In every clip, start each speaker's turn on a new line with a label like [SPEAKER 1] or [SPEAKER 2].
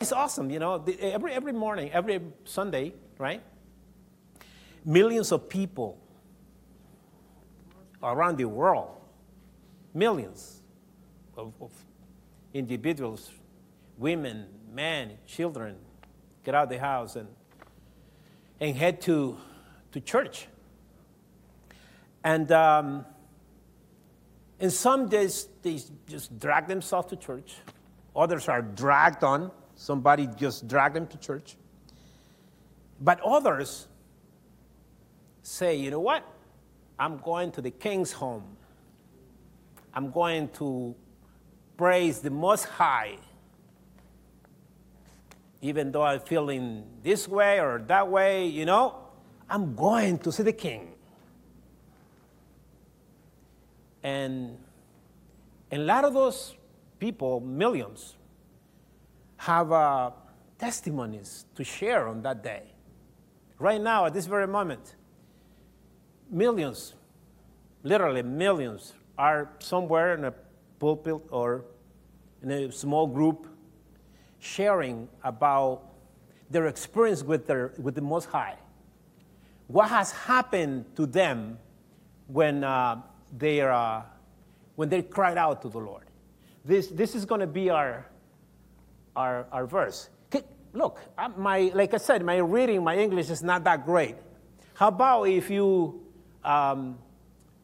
[SPEAKER 1] It's awesome, you know. Every, every morning, every Sunday, right? Millions of people around the world, millions of, of individuals, women, men, children, get out of the house and, and head to, to church. And, um, and some days they just drag themselves to church. Others are dragged on. Somebody just dragged them to church. But others say, you know what? I'm going to the king's home. I'm going to praise the Most High. Even though I'm feeling this way or that way, you know, I'm going to see the king. And, and a lot of those people, millions, have uh, testimonies to share on that day. Right now, at this very moment, millions, literally millions, are somewhere in a pulpit or in a small group sharing about their experience with, their, with the Most High. What has happened to them when, uh, they, uh, when they cried out to the Lord. This, this is going to be our, our, our verse. Look, my, like I said, my reading, my English is not that great. How about if you, um,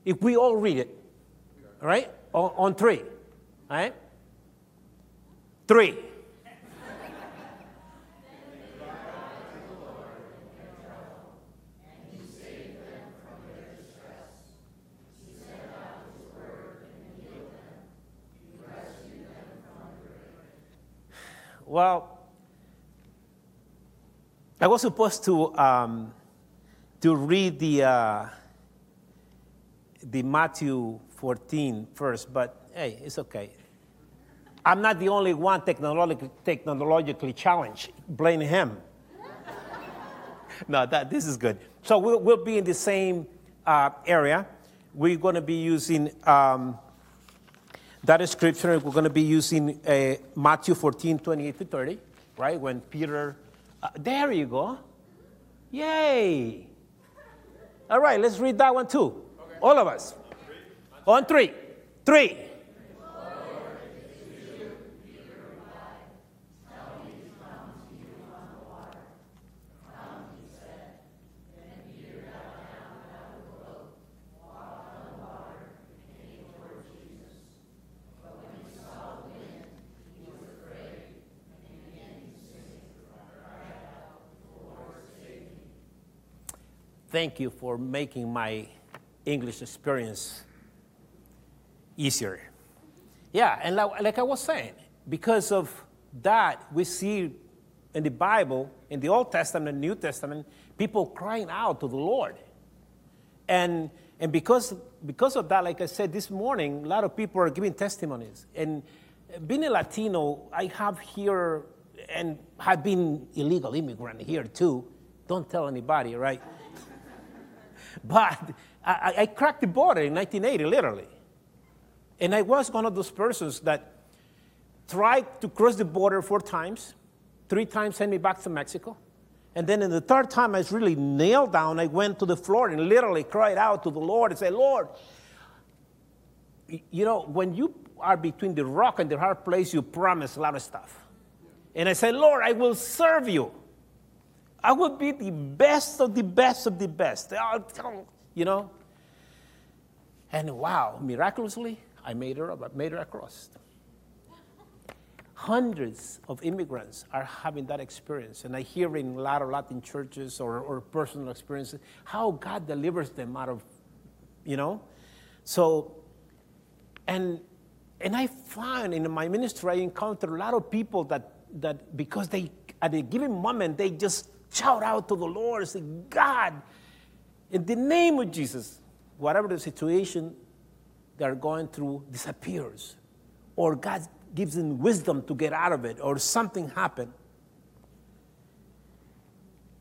[SPEAKER 1] if we all read it, all right? On, on three, all right? Three. Well, I was supposed to, um, to read the, uh, the Matthew 14 first, but hey, it's okay. I'm not the only one technologically, technologically challenged. Blame him. no, that, this is good. So we'll, we'll be in the same uh, area. We're going to be using um, that scripture. We're going to be using uh, Matthew 14, 28 to 30, right? When Peter, uh, there you go. Yay. All right, let's read that one too. All of us. On three. Three. Thank you for making my English experience easier. Yeah, and like, like I was saying, because of that, we see in the Bible, in the Old Testament, and New Testament, people crying out to the Lord. And, and because, because of that, like I said this morning, a lot of people are giving testimonies. And being a Latino, I have here, and have been illegal immigrant here too. Don't tell anybody, right? but I, I cracked the border in 1980, literally. And I was one of those persons that tried to cross the border four times, three times sent me back to Mexico. And then in the third time, I was really nailed down. I went to the floor and literally cried out to the Lord and said, Lord, you know, when you are between the rock and the hard place, you promise a lot of stuff. And I said, Lord, I will serve you. I will be the best of the best of the best. You know? And wow, miraculously, I made her, I made her across. Hundreds of immigrants are having that experience, and I hear in a lot of Latin churches or, or personal experiences how God delivers them out of, you know. So, and and I find in my ministry I encounter a lot of people that that because they at a given moment they just shout out to the Lord, say, God, in the name of Jesus, whatever the situation they're going through disappears, or God gives them wisdom to get out of it, or something happened.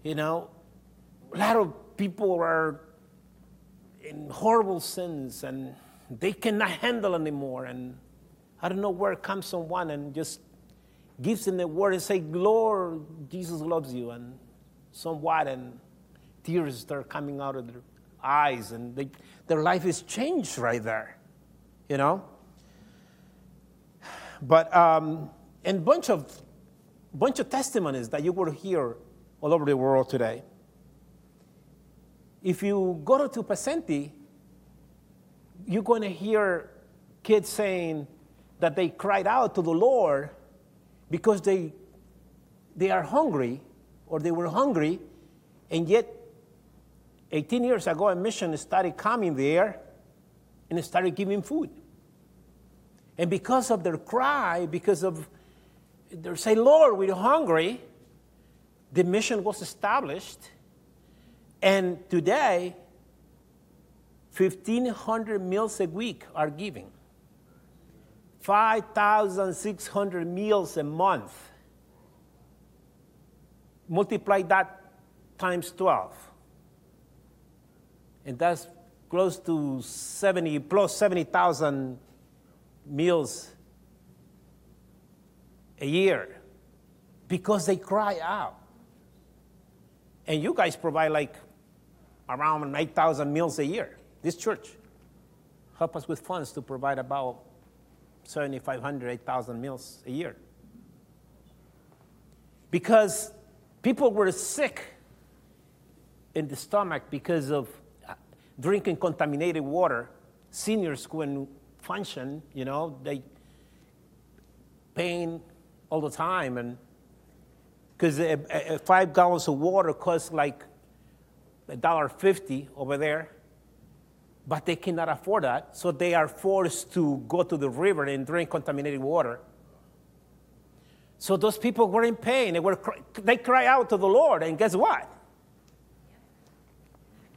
[SPEAKER 1] You know, a lot of people are in horrible sins and they cannot handle anymore. And I don't know where comes someone and just gives them the word and say, Lord, Jesus loves you, and somewhat, and tears start coming out of their eyes, and they, their life is changed right there, you know? But, um, and bunch of, bunch of testimonies that you will hear all over the world today. If you go to Pasenti, you're going to hear kids saying that they cried out to the Lord because they, they are hungry or they were hungry, and yet 18 years ago, a mission started coming there and started giving food. And because of their cry, because of they say, Lord, we're hungry, the mission was established. And today, 1,500 meals a week are given. 5,600 meals a month. Multiply that times 12. And that's close to 70, plus 70,000 meals a year because they cry out. And you guys provide like around 8,000 meals a year. This church help us with funds to provide about 7,500, 8,000 meals a year. Because people were sick in the stomach because of uh, drinking contaminated water. Seniors couldn't function, you know, they pain all the time. And because five gallons of water costs like a dollar fifty over there, but they cannot afford that, so they are forced to go to the river and drink contaminated water. So those people were in pain. They, were, they cry out to the Lord, and guess what?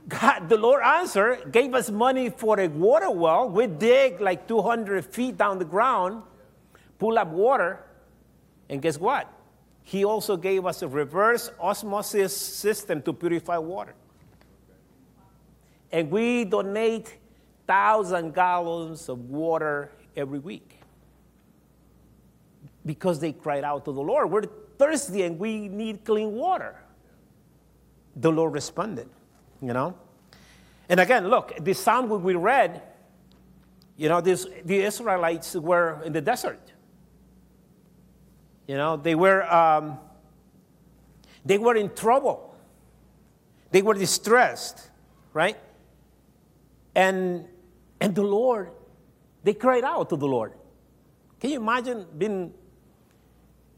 [SPEAKER 1] God, the Lord answered, gave us money for a water well. We dig like 200 feet down the ground, pull up water, and guess what? He also gave us a reverse osmosis system to purify water. And we donate thousand gallons of water every week because they cried out to the Lord. We're thirsty and we need clean water. The Lord responded, you know. And again, look, the psalm we read, you know, this, the Israelites were in the desert. You know, they were, um, they were in trouble. They were distressed, right? And, and the Lord, they cried out to the Lord. Can you imagine being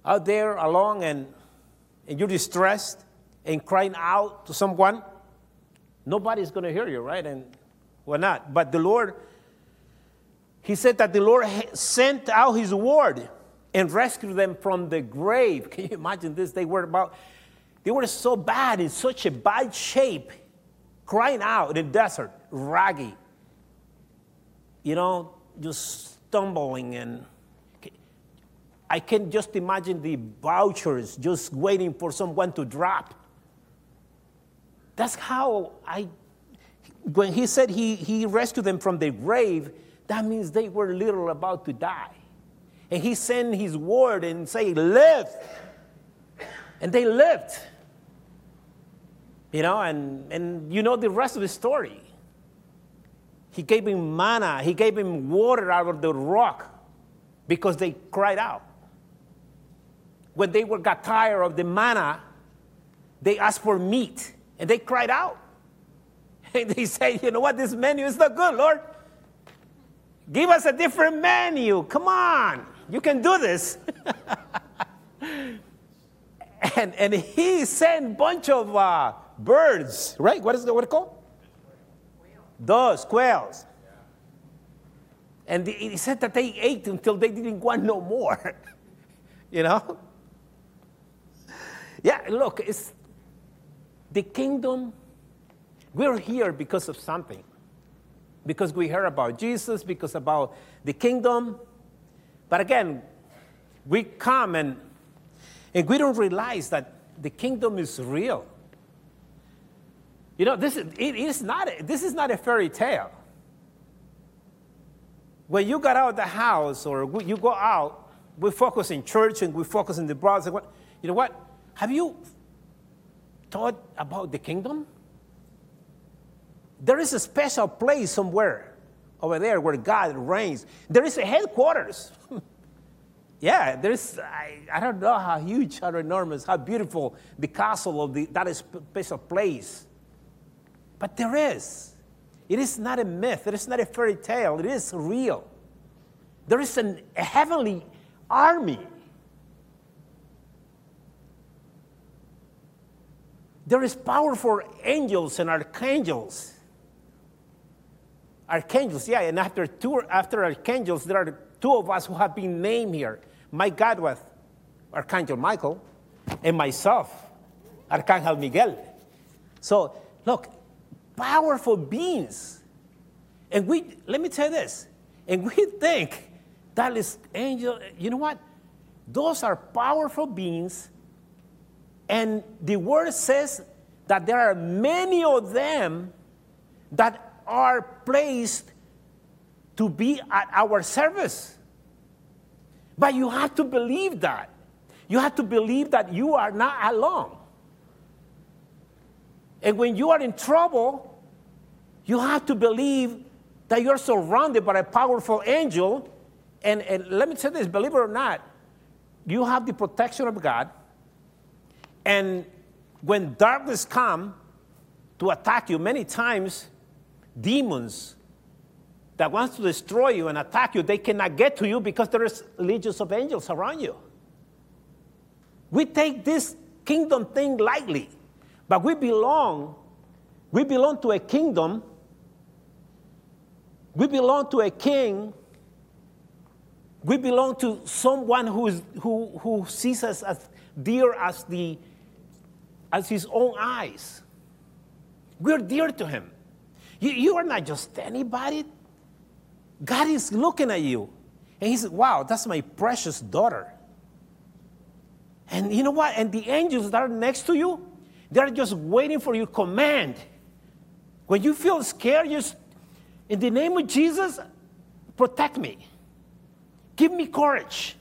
[SPEAKER 1] out there alone and, and you're distressed and crying out to someone? Nobody's going to hear you, right? And we're not. But the Lord, He said that the Lord sent out His word and rescued them from the grave. Can you imagine this? They were about, they were so bad, in such a bad shape, crying out in the desert, raggy, you know, just stumbling and I can just imagine the vouchers just waiting for someone to drop. That's how I, when he said he, he rescued them from the grave, that means they were literally about to die. And he sent his word and say, live. And they lived. You know, and, and you know the rest of the story. He gave him manna, he gave him water out of the rock because they cried out. When they were, got tired of the manna, they asked for meat and they cried out. And they said, You know what? This menu is not good, Lord. Give us a different menu. Come on. You can do this. and, and he sent bunch of uh, birds, right? What is the, what it called? Those quails. And he said that they ate until they didn't want no more. you know? Yeah, look, it's the kingdom. We're here because of something. Because we heard about Jesus, because about the kingdom. But again, we come and, and we don't realize that the kingdom is real. You know, this is, it is not, this is not a fairy tale. When you got out of the house or you go out we focus in church and we focus in the brothers. You know what? Have you thought about the kingdom? There is a special place somewhere over there where God reigns. There is a headquarters. yeah, there's, I, I, don't know how huge, how enormous, how beautiful the castle of the, that special place. But there is. It is not a myth, it is not a fairy tale, it is real. There is an, a heavenly army. There is powerful angels and archangels archangels, yeah, and after two after archangels, there are two of us who have been named here. My God was Archangel Michael, and myself, Archangel Miguel. So look, powerful beings. And we let me tell you this, and we think that is angel, you know what? Those are powerful beings, and the word says that there are many of them that are placed to be at our service. But you have to believe that. You have to believe that you are not alone. And when you are in trouble, you have to believe that you're surrounded by a powerful angel. And, and let me say this believe it or not, you have the protection of God. And when darkness come to attack you, many times demons that wants to destroy you and attack you, they cannot get to you because there's legions of angels around you. We take this kingdom thing lightly, but we belong, we belong to a kingdom, we belong to a king, we belong to someone who, is, who, who sees us as dear as, the, as his own eyes. We're dear to him. You, you are not just anybody. God is looking at you. And he said, Wow, that's my precious daughter. And you know what? And the angels that are next to you, they're just waiting for your command. When you feel scared, just in the name of Jesus, protect me. Give me courage.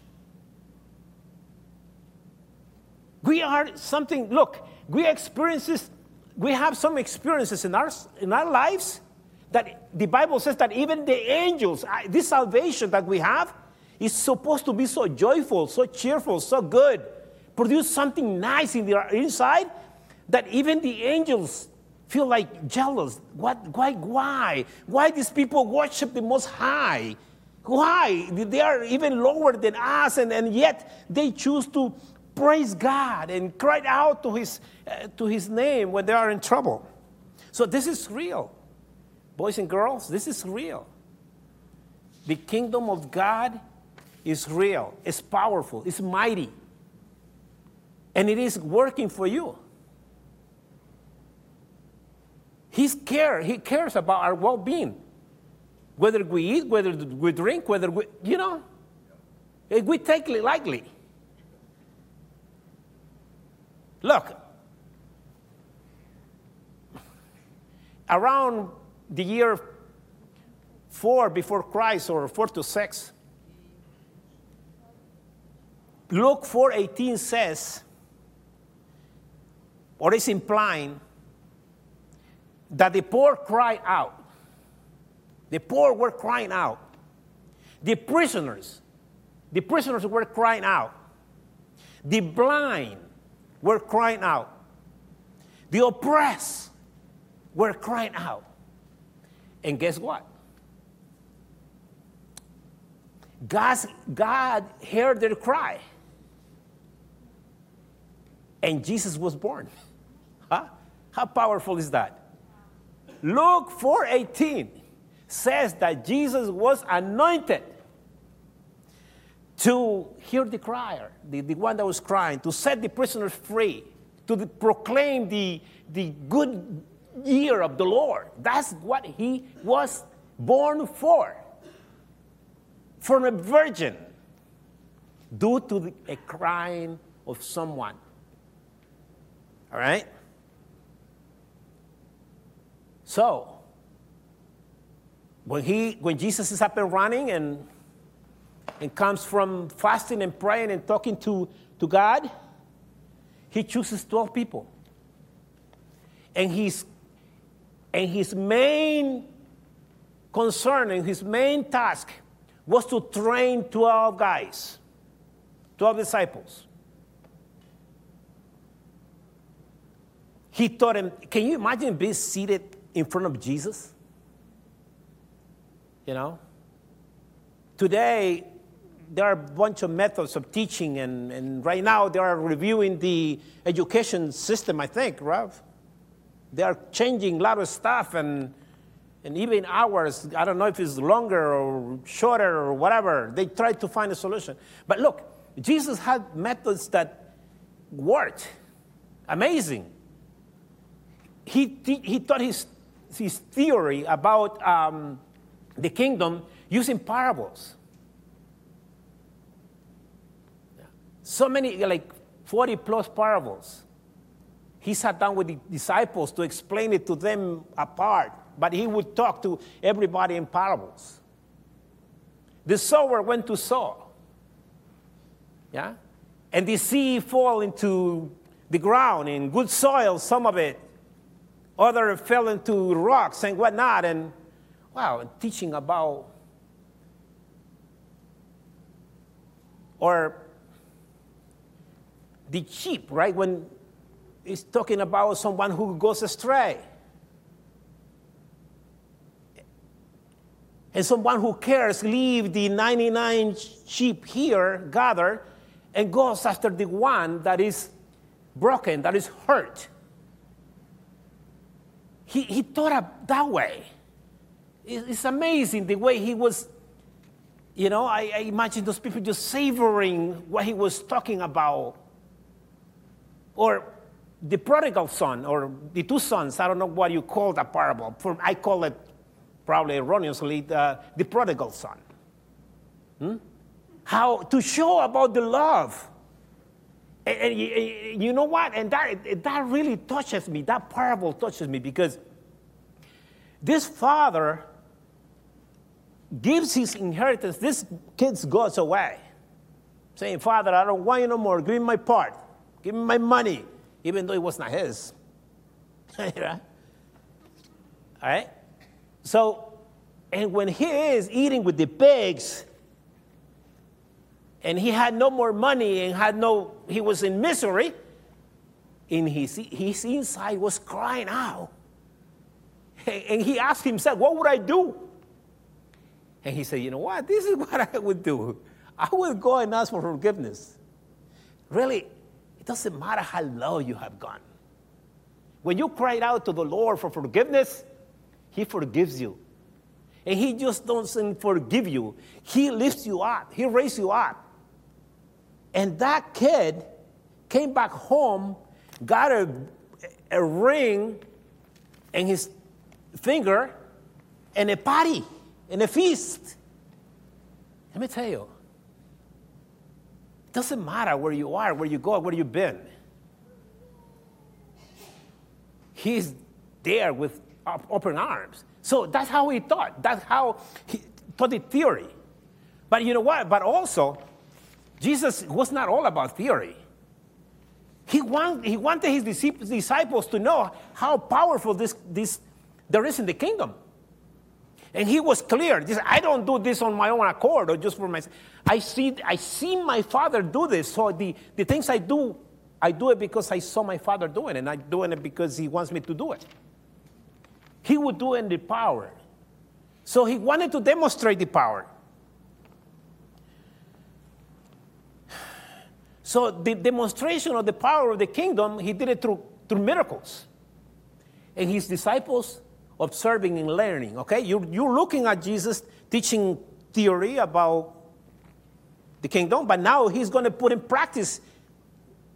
[SPEAKER 1] We are something, look, we experience this we have some experiences in our, in our lives that the Bible says that even the angels, this salvation that we have, is supposed to be so joyful, so cheerful, so good, produce something nice in their inside that even the angels feel like jealous. What, why, why? Why these people worship the Most High? Why? They are even lower than us, and, and yet they choose to praise God and cry out to his, uh, to his name when they are in trouble. So this is real. Boys and girls, this is real. The kingdom of God is real, it's powerful, it's mighty, and it is working for you. He's care, he cares about our well being. Whether we eat, whether we drink, whether we, you know, we take it lightly. Look, around the year four before Christ, or four to six, Luke 4:18 says, or is implying that the poor cry out. The poor were crying out. The prisoners, the prisoners were crying out. The blind were crying out. The oppressed were crying out. And guess what? God's, God heard their cry. And Jesus was born. Huh? How powerful is that? Luke 4:18 says that Jesus was anointed to hear the crier, the, the one that was crying, to set the prisoners free, to the, proclaim the, the good year of the Lord. That's what he was born for. From a virgin, due to the, a crying of someone. All right? So, when, he, when Jesus is up and running and and comes from fasting and praying and talking to, to God, he chooses 12 people. And his, and his main concern and his main task was to train 12 guys, 12 disciples. He taught him, can you imagine being seated in front of Jesus? You know? Today, there are a bunch of methods of teaching, and, and right now they are reviewing the education system, I think, Rav. They are changing a lot of stuff, and, and even hours, I don't know if it's longer or shorter or whatever. They try to find a solution. But look, Jesus had methods that worked. Amazing. He, he taught his, his theory about um, the kingdom using parables. So many, like 40 plus parables. He sat down with the disciples to explain it to them apart, but he would talk to everybody in parables. The sower went to sow. Yeah? And the seed fall into the ground in good soil, some of it. Other fell into rocks and whatnot. And wow, teaching about or the sheep, right? When it's talking about someone who goes astray. And someone who cares leave the 99 sheep here gather and goes after the one that is broken, that is hurt. He, he thought that way. It's amazing the way he was you know, I, I imagine those people just savoring what he was talking about. Or the prodigal son, or the two sons, I don't know what you call that parable. For, I call it probably erroneously the, the prodigal son. Hmm? How to show about the love. And, and, and you know what? And that, that really touches me. That parable touches me because this father gives his inheritance, this kid goes away, saying, Father, I don't want you no more. Give me my part. Give me my money, even though it was not his. All right? So, and when he is eating with the pigs, and he had no more money and had no, he was in misery, in his, his inside was crying out. And he asked himself, What would I do? And he said, You know what? This is what I would do. I would go and ask for forgiveness. Really, doesn't matter how low you have gone. When you cried out to the Lord for forgiveness, He forgives you. And He just doesn't forgive you, He lifts you up, He raises you up. And that kid came back home, got a, a ring in his finger, and a party and a feast. Let me tell you, doesn't matter where you are, where you go, where you've been. He's there with open arms. So that's how he thought. That's how he taught the theory. But you know what? But also, Jesus was not all about theory. He, want, he wanted his disciples to know how powerful this, this there is in the kingdom. And he was clear. I don't do this on my own accord or just for myself. I see, I see my father do this. So the, the things I do, I do it because I saw my father doing it, and I'm doing it because he wants me to do it. He would do it in the power. So he wanted to demonstrate the power. So the demonstration of the power of the kingdom, he did it through, through miracles. And his disciples observing and learning, okay? You're, you're looking at Jesus teaching theory about the kingdom, but now he's going to put in practice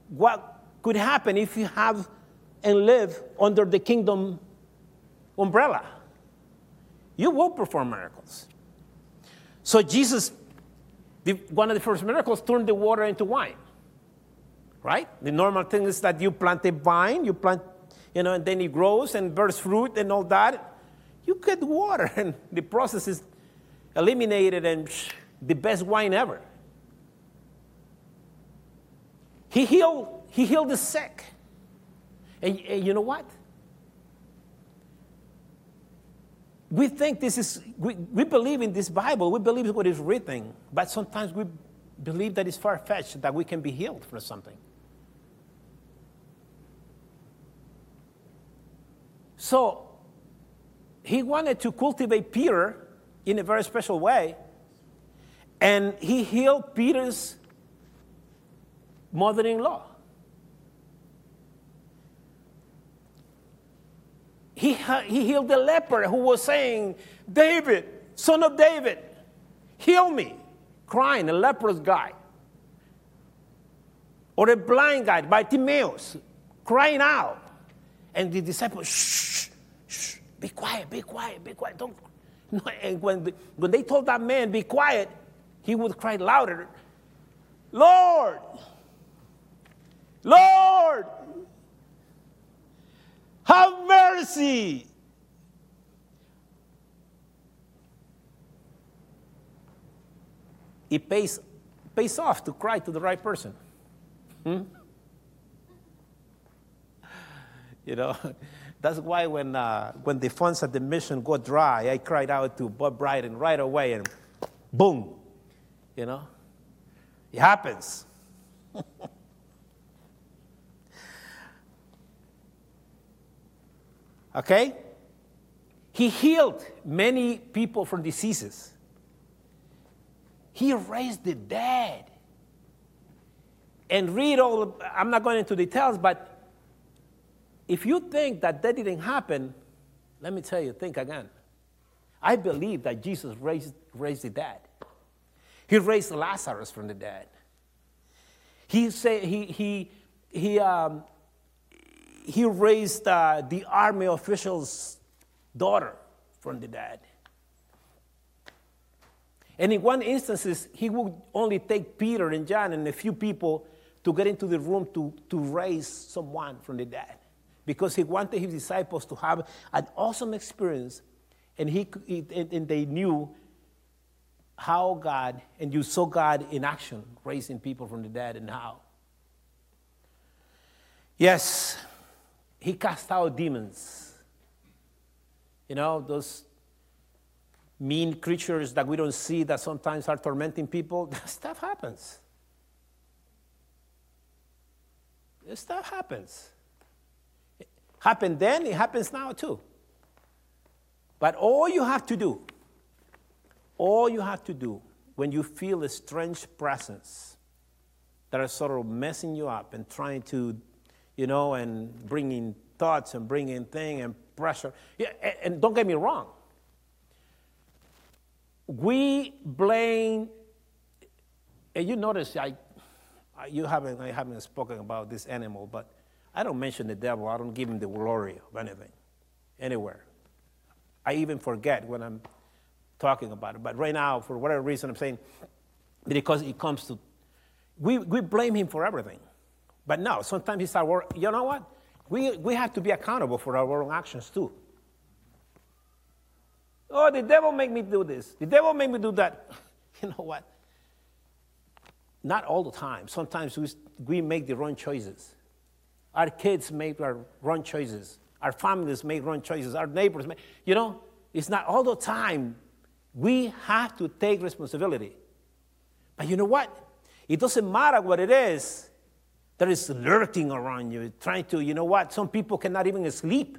[SPEAKER 1] what could happen if you have and live under the kingdom umbrella. You will perform miracles. So Jesus, the, one of the first miracles, turned the water into wine. Right? The normal thing is that you plant a vine, you plant you know, and then it grows and bears fruit and all that. You get water, and the process is eliminated, and the best wine ever. He healed, he healed the sick. And, and you know what? We think this is, we, we believe in this Bible, we believe what is written, but sometimes we believe that it's far fetched that we can be healed from something. So, he wanted to cultivate Peter in a very special way, and he healed Peter's mother in law. He, he healed the leper who was saying, David, son of David, heal me, crying, a leprous guy. Or a blind guy, Bartimaeus, crying out. And the disciples, shh, shh, be quiet, be quiet, be quiet. Don't. And when, the, when they told that man, be quiet, he would cry louder, Lord, Lord, have mercy. It pays, pays off to cry to the right person. Hmm? You know, that's why when, uh, when the funds at the mission go dry, I cried out to Bob Bryden right away and boom, you know, it happens. Okay? He healed many people from diseases. He raised the dead. And read all, I'm not going into details, but if you think that that didn't happen, let me tell you, think again. I believe that Jesus raised, raised the dead. He raised Lazarus from the dead. He, say, he, he, he um, he raised uh, the army official's daughter from the dead. And in one instance, he would only take Peter and John and a few people to get into the room to, to raise someone from the dead because he wanted his disciples to have an awesome experience and, he, and they knew how God, and you saw God in action, raising people from the dead and how. Yes, he cast out demons. You know, those mean creatures that we don't see that sometimes are tormenting people, that stuff happens. This stuff happens. Happened then, it happens now too. But all you have to do, all you have to do when you feel a strange presence that are sort of messing you up and trying to you know, and bringing thoughts and bringing thing and pressure. Yeah, and, and don't get me wrong. We blame, and you notice I, you haven't, I haven't spoken about this animal, but I don't mention the devil. I don't give him the glory of anything, anywhere. I even forget when I'm talking about it. But right now, for whatever reason, I'm saying because it comes to, we, we blame him for everything. But no, sometimes it's our. You know what? We, we have to be accountable for our own actions too. Oh, the devil made me do this. The devil made me do that. You know what? Not all the time. Sometimes we, we make the wrong choices. Our kids make our wrong choices. Our families make wrong choices. Our neighbors make, you know, it's not all the time. We have to take responsibility. But you know what? It doesn't matter what it is that is lurking around you, trying to, you know what, some people cannot even sleep.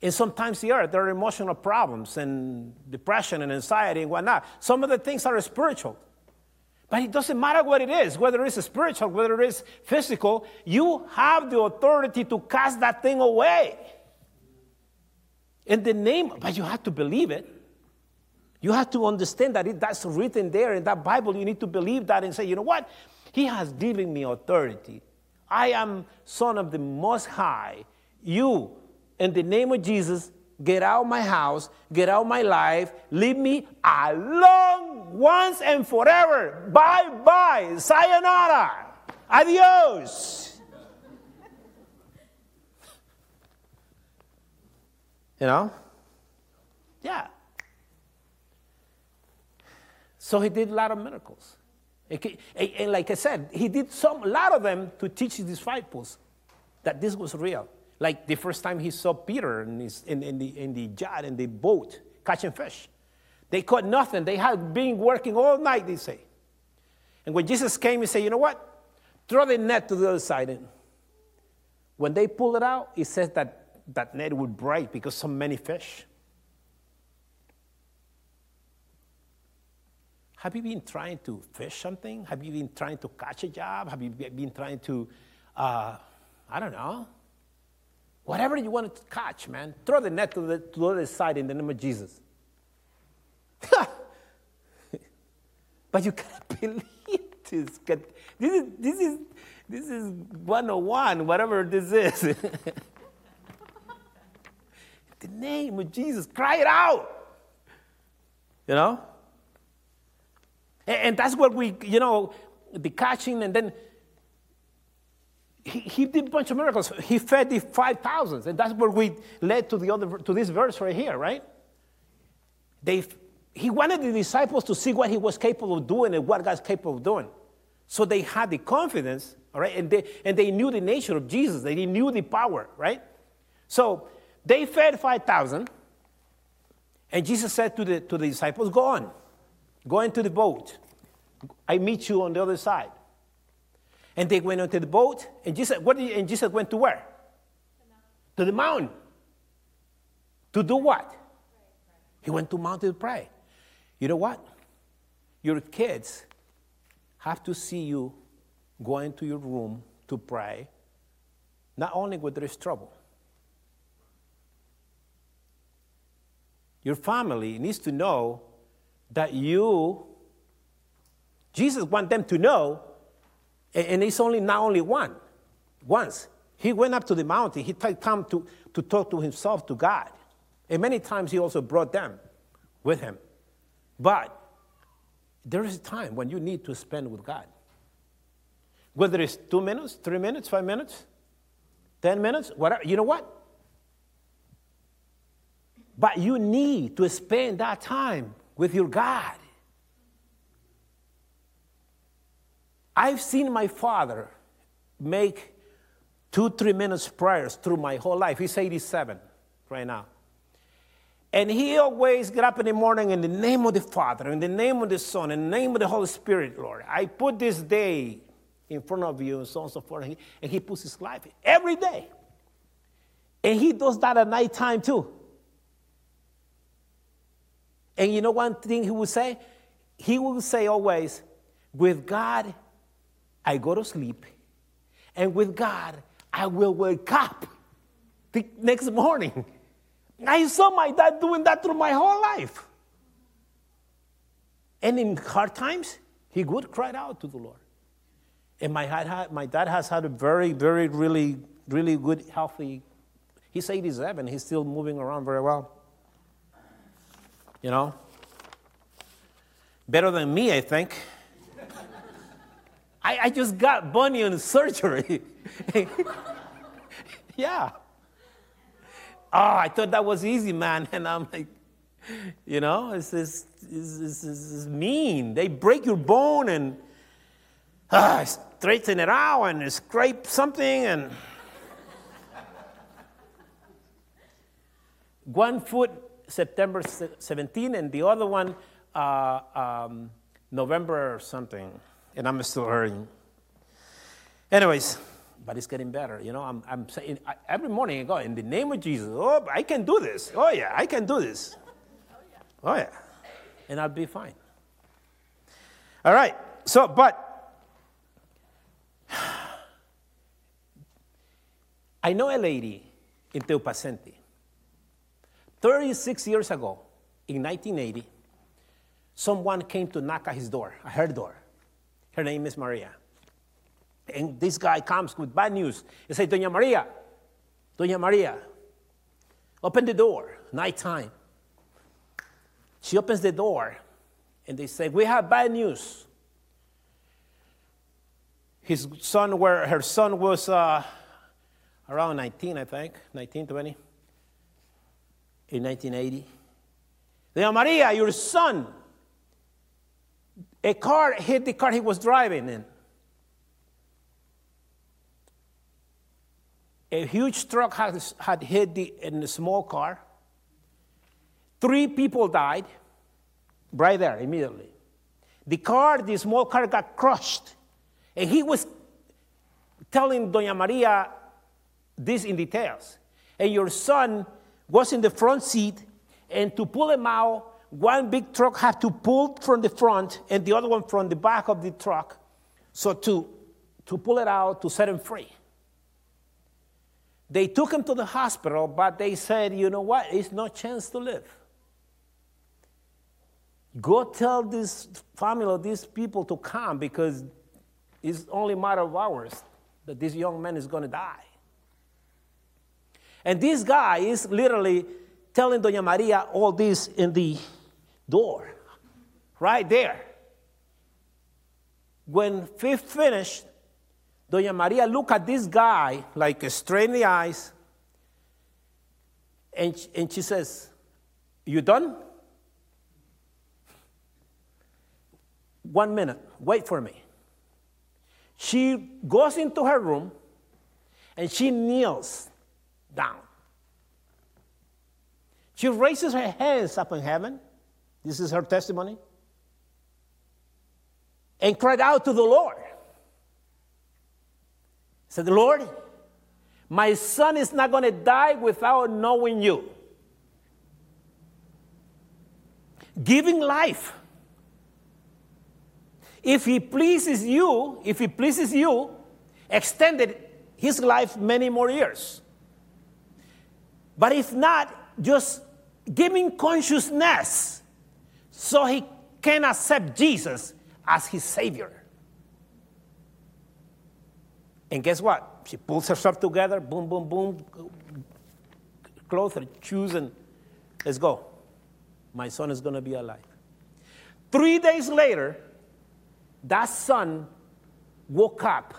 [SPEAKER 1] And sometimes there are. there are emotional problems and depression and anxiety and whatnot. Some of the things are spiritual. But it doesn't matter what it is, whether it's spiritual, whether it is physical, you have the authority to cast that thing away. In the name, but you have to believe it. You have to understand that it, that's written there in that Bible. You need to believe that and say, you know what? He has given me authority. I am son of the Most High. You, in the name of Jesus, get out my house, get out my life, leave me alone once and forever. Bye bye. Sayonara. Adios. You know? Yeah. So he did a lot of miracles. And like I said, he did some, a lot of them to teach his disciples that this was real. Like the first time he saw Peter in, his, in, in, the, in the jar, in the boat, catching fish. They caught nothing. They had been working all night, they say. And when Jesus came, he said, You know what? Throw the net to the other side. And when they pulled it out, it says that that net would break because so many fish. Have you been trying to fish something? Have you been trying to catch a job? Have you been trying to, uh, I don't know, whatever you want to catch, man? Throw the net to the, to the other side in the name of Jesus. but you can't believe this. This is, this is, this is 101, whatever this is. the name of Jesus, cry it out. You know? And, and that's what we, you know, the catching, and then he, he did a bunch of miracles. He fed the 5,000, and that's where we led to, the other, to this verse right here, right? They, he wanted the disciples to see what he was capable of doing and what God's capable of doing. So they had the confidence, all right, and they, and they knew the nature of Jesus. They knew the power, right? So they fed 5,000, and Jesus said to the, to the disciples, Go on, go into the boat. I meet you on the other side. And they went onto the boat, and Jesus, what and Jesus went to where? The to the mountain. To do what? He went to mountain to pray. You know what? Your kids have to see you going to your room to pray, not only when there is trouble. Your family needs to know that you, Jesus wants them to know, and it's only not only one, once. He went up to the mountain, he took time to, to talk to himself, to God. And many times he also brought them with him. But there is a time when you need to spend with God. Whether it's two minutes, three minutes, five minutes, 10 minutes, whatever, you know what? But you need to spend that time with your God. I've seen my father make two, three minutes prayers through my whole life. He's 87 right now. And he always get up in the morning in the name of the Father, in the name of the Son, in the name of the Holy Spirit, Lord. I put this day in front of you, and so on and so forth. And he, and he puts his life every day. And he does that at night time too. And you know one thing he would say? He would say always, with God, I go to sleep. And with God, I will wake up the next morning. I saw my dad doing that through my whole life. And in hard times, he would cry out to the Lord. And my dad, my dad has had a very, very, really, really good, healthy. He's 87. He's still moving around very well. You know? Better than me, I think. I, I just got bunion surgery. yeah oh, I thought that was easy, man. And I'm like, you know, it's, it's, it's, it's mean. They break your bone and uh, straighten it out and scrape something and. one foot September 17 and the other one uh, um, November or something. And I'm still hurting. Anyways but it's getting better. You know, I'm, I'm saying I, every morning I go in the name of Jesus. Oh, I can do this. Oh yeah, I can do this. Oh yeah. And I'll be fine. All right. So, but I know a lady in Teupacente. 36 years ago, in 1980, someone came to knock at his door, at her door. Her name is Maria. And this guy comes with bad news. He says, Doña Maria, Doña Maria, open the door, nighttime. She opens the door, and they say, We have bad news. His son, where her son was uh, around 19, I think, 19, 20, in 1980. Doña Maria, your son a car hit the car he was driving in. A huge truck had, had hit the, in the small car. Three people died right there immediately. The car, the small car, got crushed. And he was telling Doña Maria this in details. And your son was in the front seat, and to pull him out, one big truck had to pull from the front and the other one from the back of the truck. So to, to pull it out, to set him free. They took him to the hospital, but they said, you know what? It's no chance to live. Go tell this family, these people to come because it's only a matter of hours that this young man is going to die. And this guy is literally telling Doña Maria all this in the door, right there. When fifth finished, Doña Maria looked at this guy like straight in the eyes, and, and she says, You done? One minute, wait for me. She goes into her room and she kneels down. She raises her hands up in heaven. This is her testimony. And cried out to the Lord. Said, Lord, my son is not going to die without knowing you. Giving life. If he pleases you, if he pleases you, extended his life many more years. But if not, just giving consciousness so he can accept Jesus as his Savior. And guess what? She pulls herself together, boom, boom, boom, clothes her shoes, and let's go. My son is going to be alive. Three days later, that son woke up.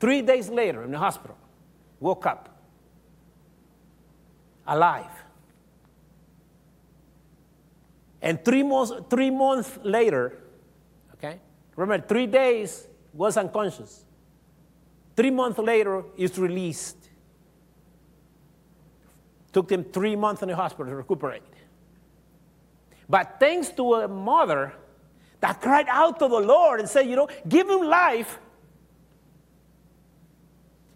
[SPEAKER 1] Three days later in the hospital, woke up alive. And three months, three months later, okay, remember, three days was unconscious. Three months later, is released. Took him three months in the hospital to recuperate. But thanks to a mother that cried out to the Lord and said, You know, give him life.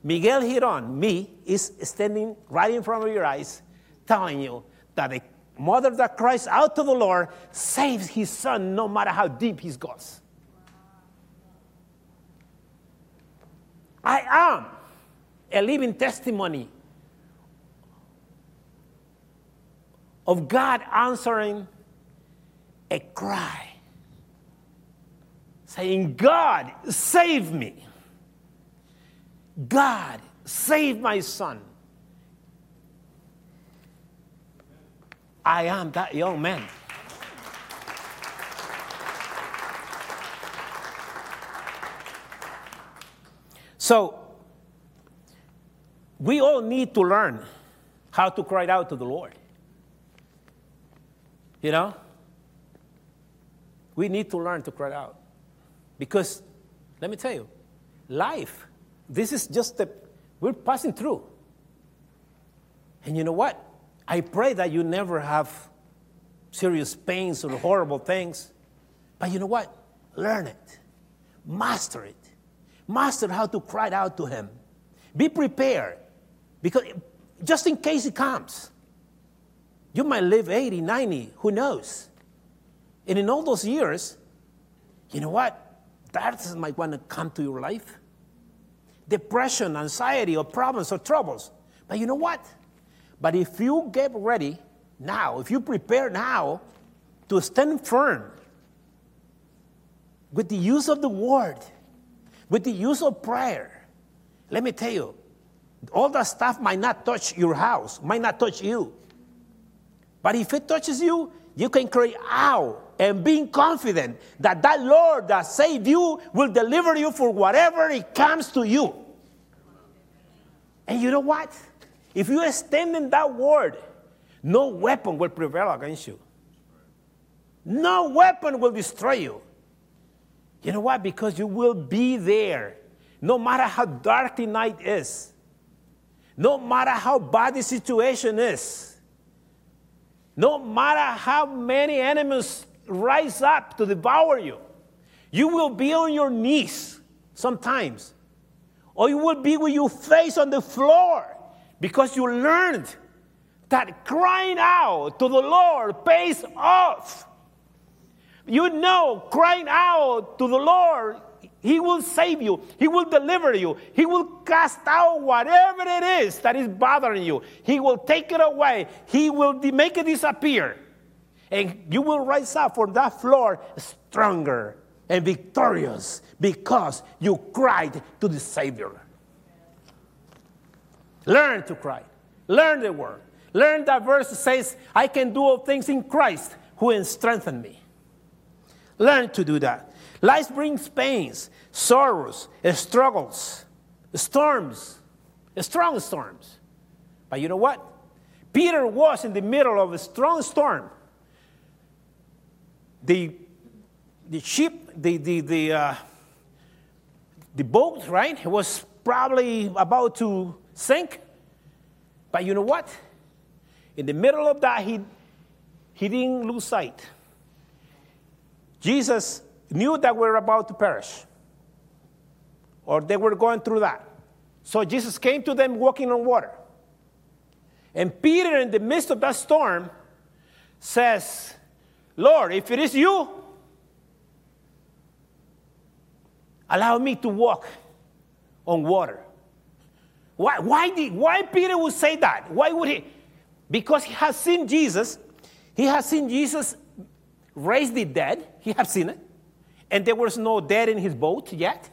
[SPEAKER 1] Miguel Giron, me, is standing right in front of your eyes, telling you that the mother that cries out to the Lord saves his son no matter how deep he goes. I am a living testimony of God answering a cry, saying, God, save me. God, save my son. I am that young man. So, we all need to learn how to cry out to the Lord. You know? We need to learn to cry out. Because, let me tell you, life this is just the, we're passing through. And you know what? I pray that you never have serious pains or horrible things. But you know what? Learn it, master it, master how to cry out to Him. Be prepared because just in case it comes, you might live 80, 90, who knows? And in all those years, you know what? That might want to come to your life depression, anxiety, or problems or troubles. But you know what? But if you get ready now, if you prepare now to stand firm with the use of the word, with the use of prayer, let me tell you, all that stuff might not touch your house, might not touch you. But if it touches you, you can cry out and being confident that that Lord that saved you will deliver you for whatever it comes to you. And you know what? If you stand in that word, no weapon will prevail against you. No weapon will destroy you. You know why? Because you will be there no matter how dark the night is, no matter how bad the situation is, no matter how many enemies rise up to devour you, you will be on your knees sometimes, or you will be with your face on the floor because you learned that crying out to the Lord pays off. You know, crying out to the Lord, He will save you, He will deliver you, He will cast out whatever it is that is bothering you, He will take it away, He will make it disappear. And you will rise up from that floor stronger and victorious because you cried to the Savior. Learn to cry. Learn the word. Learn that verse that says, I can do all things in Christ who strengthened me. Learn to do that. Life brings pains, sorrows, struggles, storms, strong storms. But you know what? Peter was in the middle of a strong storm. The, the ship, the, the, the, uh, the boat, right? Was probably about to sink. But you know what? In the middle of that, he, he didn't lose sight. Jesus knew that we are about to perish, or they were going through that. So Jesus came to them walking on water. And Peter, in the midst of that storm, says, Lord, if it is you, allow me to walk on water. Why, why, did, why Peter would say that? Why would he? Because he has seen Jesus. He has seen Jesus raise the dead. He has seen it. And there was no dead in his boat yet.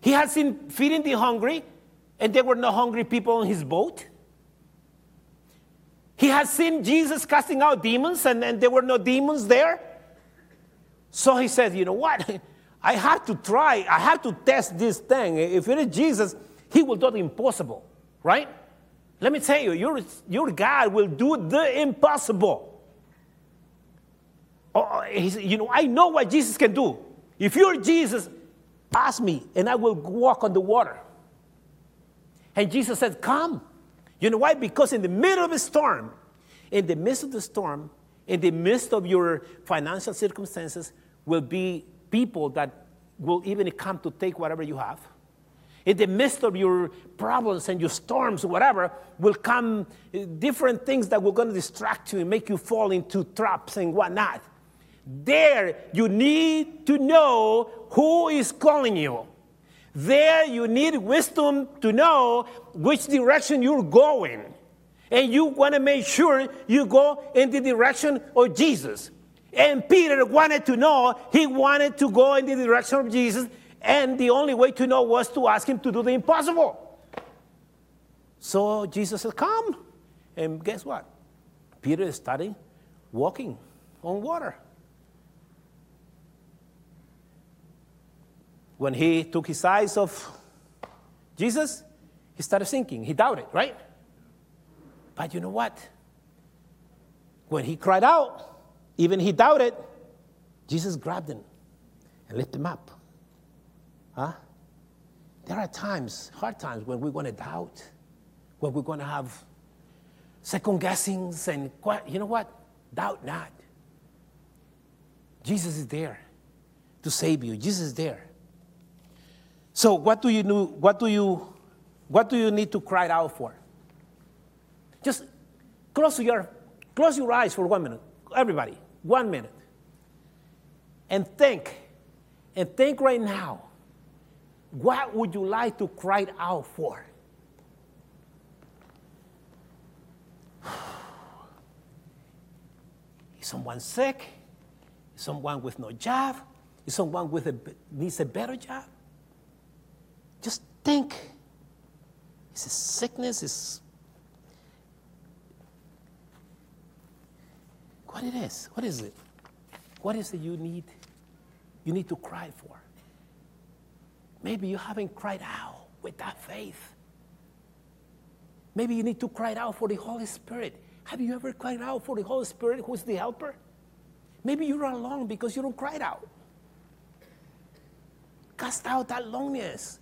[SPEAKER 1] He has seen feeding the hungry, and there were no hungry people in his boat. He has seen Jesus casting out demons, and, and there were no demons there. So he said, You know what? I have to try, I have to test this thing. If it is Jesus, he will do the impossible, right? Let me tell you, your, your God will do the impossible. Oh, oh you know, I know what Jesus can do. If you're Jesus, ask me, and I will walk on the water. And Jesus said, Come. You know why? Because in the middle of a storm, in the midst of the storm, in the midst of your financial circumstances, will be people that will even come to take whatever you have in the midst of your problems and your storms, whatever, will come uh, different things that will going to distract you and make you fall into traps and whatnot. There, you need to know who is calling you. There, you need wisdom to know which direction you're going. And you want to make sure you go in the direction of Jesus. And Peter wanted to know, he wanted to go in the direction of Jesus and the only way to know was to ask him to do the impossible. So Jesus said, Come. And guess what? Peter is started walking on water. When he took his eyes off Jesus, he started sinking. He doubted, right? But you know what? When he cried out, even he doubted, Jesus grabbed him and lifted him up. Huh? There are times, hard times, when we're going to doubt, when we're going to have second guessings, and you know what? Doubt not. Jesus is there to save you. Jesus is there. So what do you do? What do you what do you need to cry out for? Just close your close your eyes for one minute. Everybody, one minute. And think. And think right now what would you like to cry out for? Is someone sick? Is someone with no job? Is someone with a, needs a better job? Just think. Is it sickness? Is what it is? What is it? What is it you need? You need to cry for. Maybe you haven't cried out with that faith. Maybe you need to cry out for the Holy Spirit. Have you ever cried out for the Holy Spirit who's the helper? Maybe you're alone because you don't cry out. cast out that loneliness.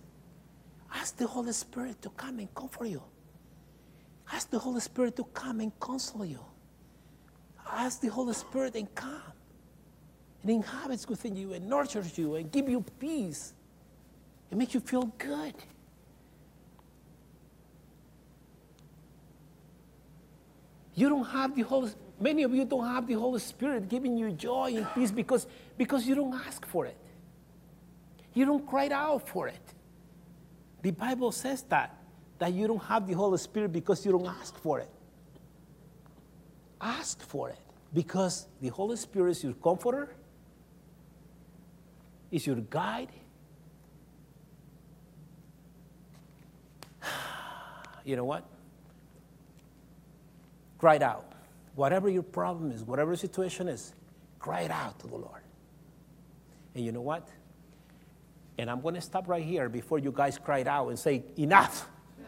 [SPEAKER 1] Ask the Holy Spirit to come and comfort you. Ask the Holy Spirit to come and console you. Ask the Holy Spirit and come and inhabits within you and nurtures you and give you peace and makes you feel good. You don't have the Holy many of you don't have the Holy Spirit giving you joy and peace because, because you don't ask for it. You don't cry out for it. The Bible says that, that you don't have the Holy Spirit because you don't ask for it. Ask for it because the Holy Spirit is your comforter, is your guide. You know what? Cry it out. Whatever your problem is, whatever the situation is, cry it out to the Lord. And you know what? And I'm going to stop right here before you guys cry it out and say, Enough!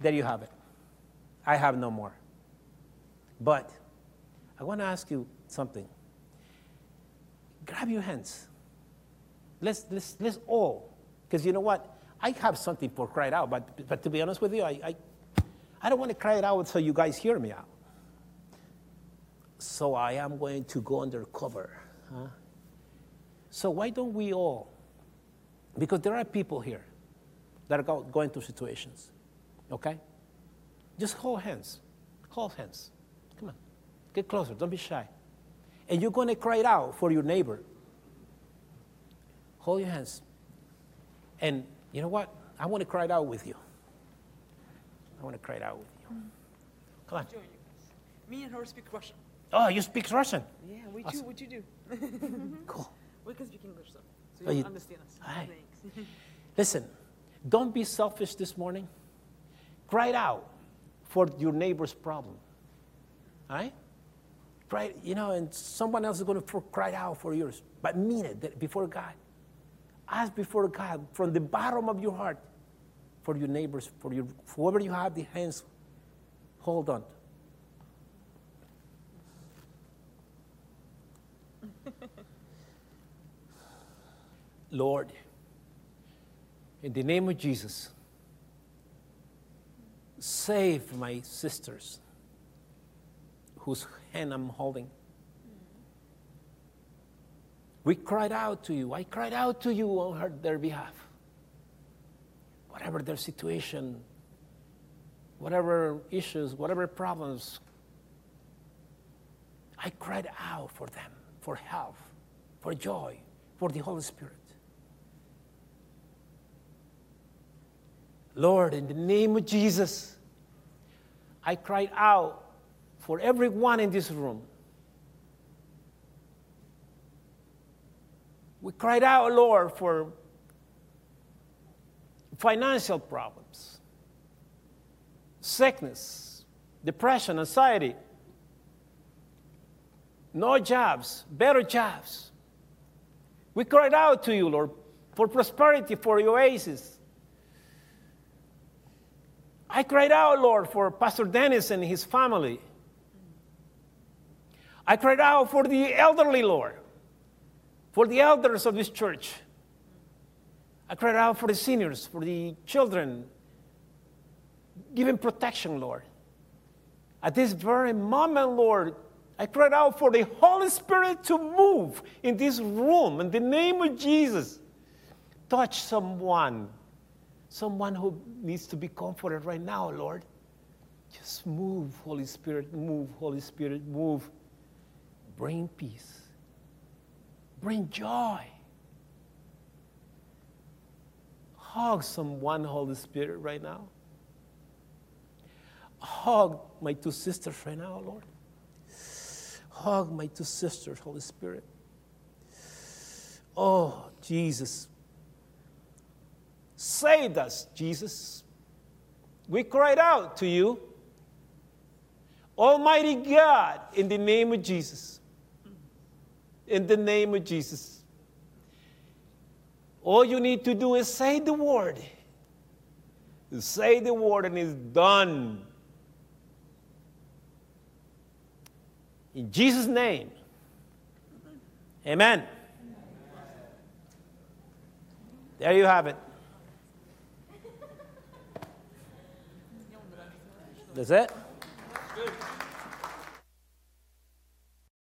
[SPEAKER 1] there you have it. I have no more. But I want to ask you something. Grab your hands. Let's, let's, let's all, because you know what? I have something for it out, but, but to be honest with you, I, I, I don't want to cry it out so you guys hear me out. So I am going to go undercover. Huh? So why don't we all? Because there are people here that are going through situations, okay? Just hold hands. Hold hands. Come on. Get closer. Don't be shy. And you're going to cry it out for your neighbor. Hold your hands. And you know what? I want to cry it out with you. I want to cry it out with you. Mm. Come on.
[SPEAKER 2] Me and her speak Russian.
[SPEAKER 1] Oh, you speak Russian?
[SPEAKER 2] Yeah, we awesome. do. What you do?
[SPEAKER 1] cool.
[SPEAKER 2] We can speak English, so, so oh, you, you understand us.
[SPEAKER 1] Hi. Listen, don't be selfish this morning. Cry it out for your neighbor's problem. All right? Cry, you know, and someone else is going to cry out for yours, but mean it before God. Ask before God from the bottom of your heart for your neighbors, for your whoever you have the hands, hold on. Lord, in the name of Jesus, save my sisters whose hand I'm holding. We cried out to you. I cried out to you on their behalf. Whatever their situation, whatever issues, whatever problems, I cried out for them, for help, for joy, for the Holy Spirit. Lord, in the name of Jesus, I cried out for everyone in this room We cried out, oh, Lord, for financial problems, sickness, depression, anxiety, no jobs, better jobs. We cried out to you, Lord, for prosperity, for oasis. I cried out, Lord, for Pastor Dennis and his family. I cried out for the elderly, Lord for the elders of this church. I cried out for the seniors, for the children. Give them protection, Lord. At this very moment, Lord, I cried out for the Holy Spirit to move in this room in the name of Jesus. Touch someone, someone who needs to be comforted right now, Lord. Just move, Holy Spirit, move, Holy Spirit, move. Bring peace bring joy. Hug someone, Holy Spirit, right now. Hug my two sisters right now, Lord. Hug my two sisters, Holy Spirit. Oh, Jesus. Save us, Jesus. We cried out to you. Almighty God, in the name of Jesus in the name of Jesus. All you need to do is say the word. Say the word and it's done. In Jesus' name, Amen. There you have it. That's it?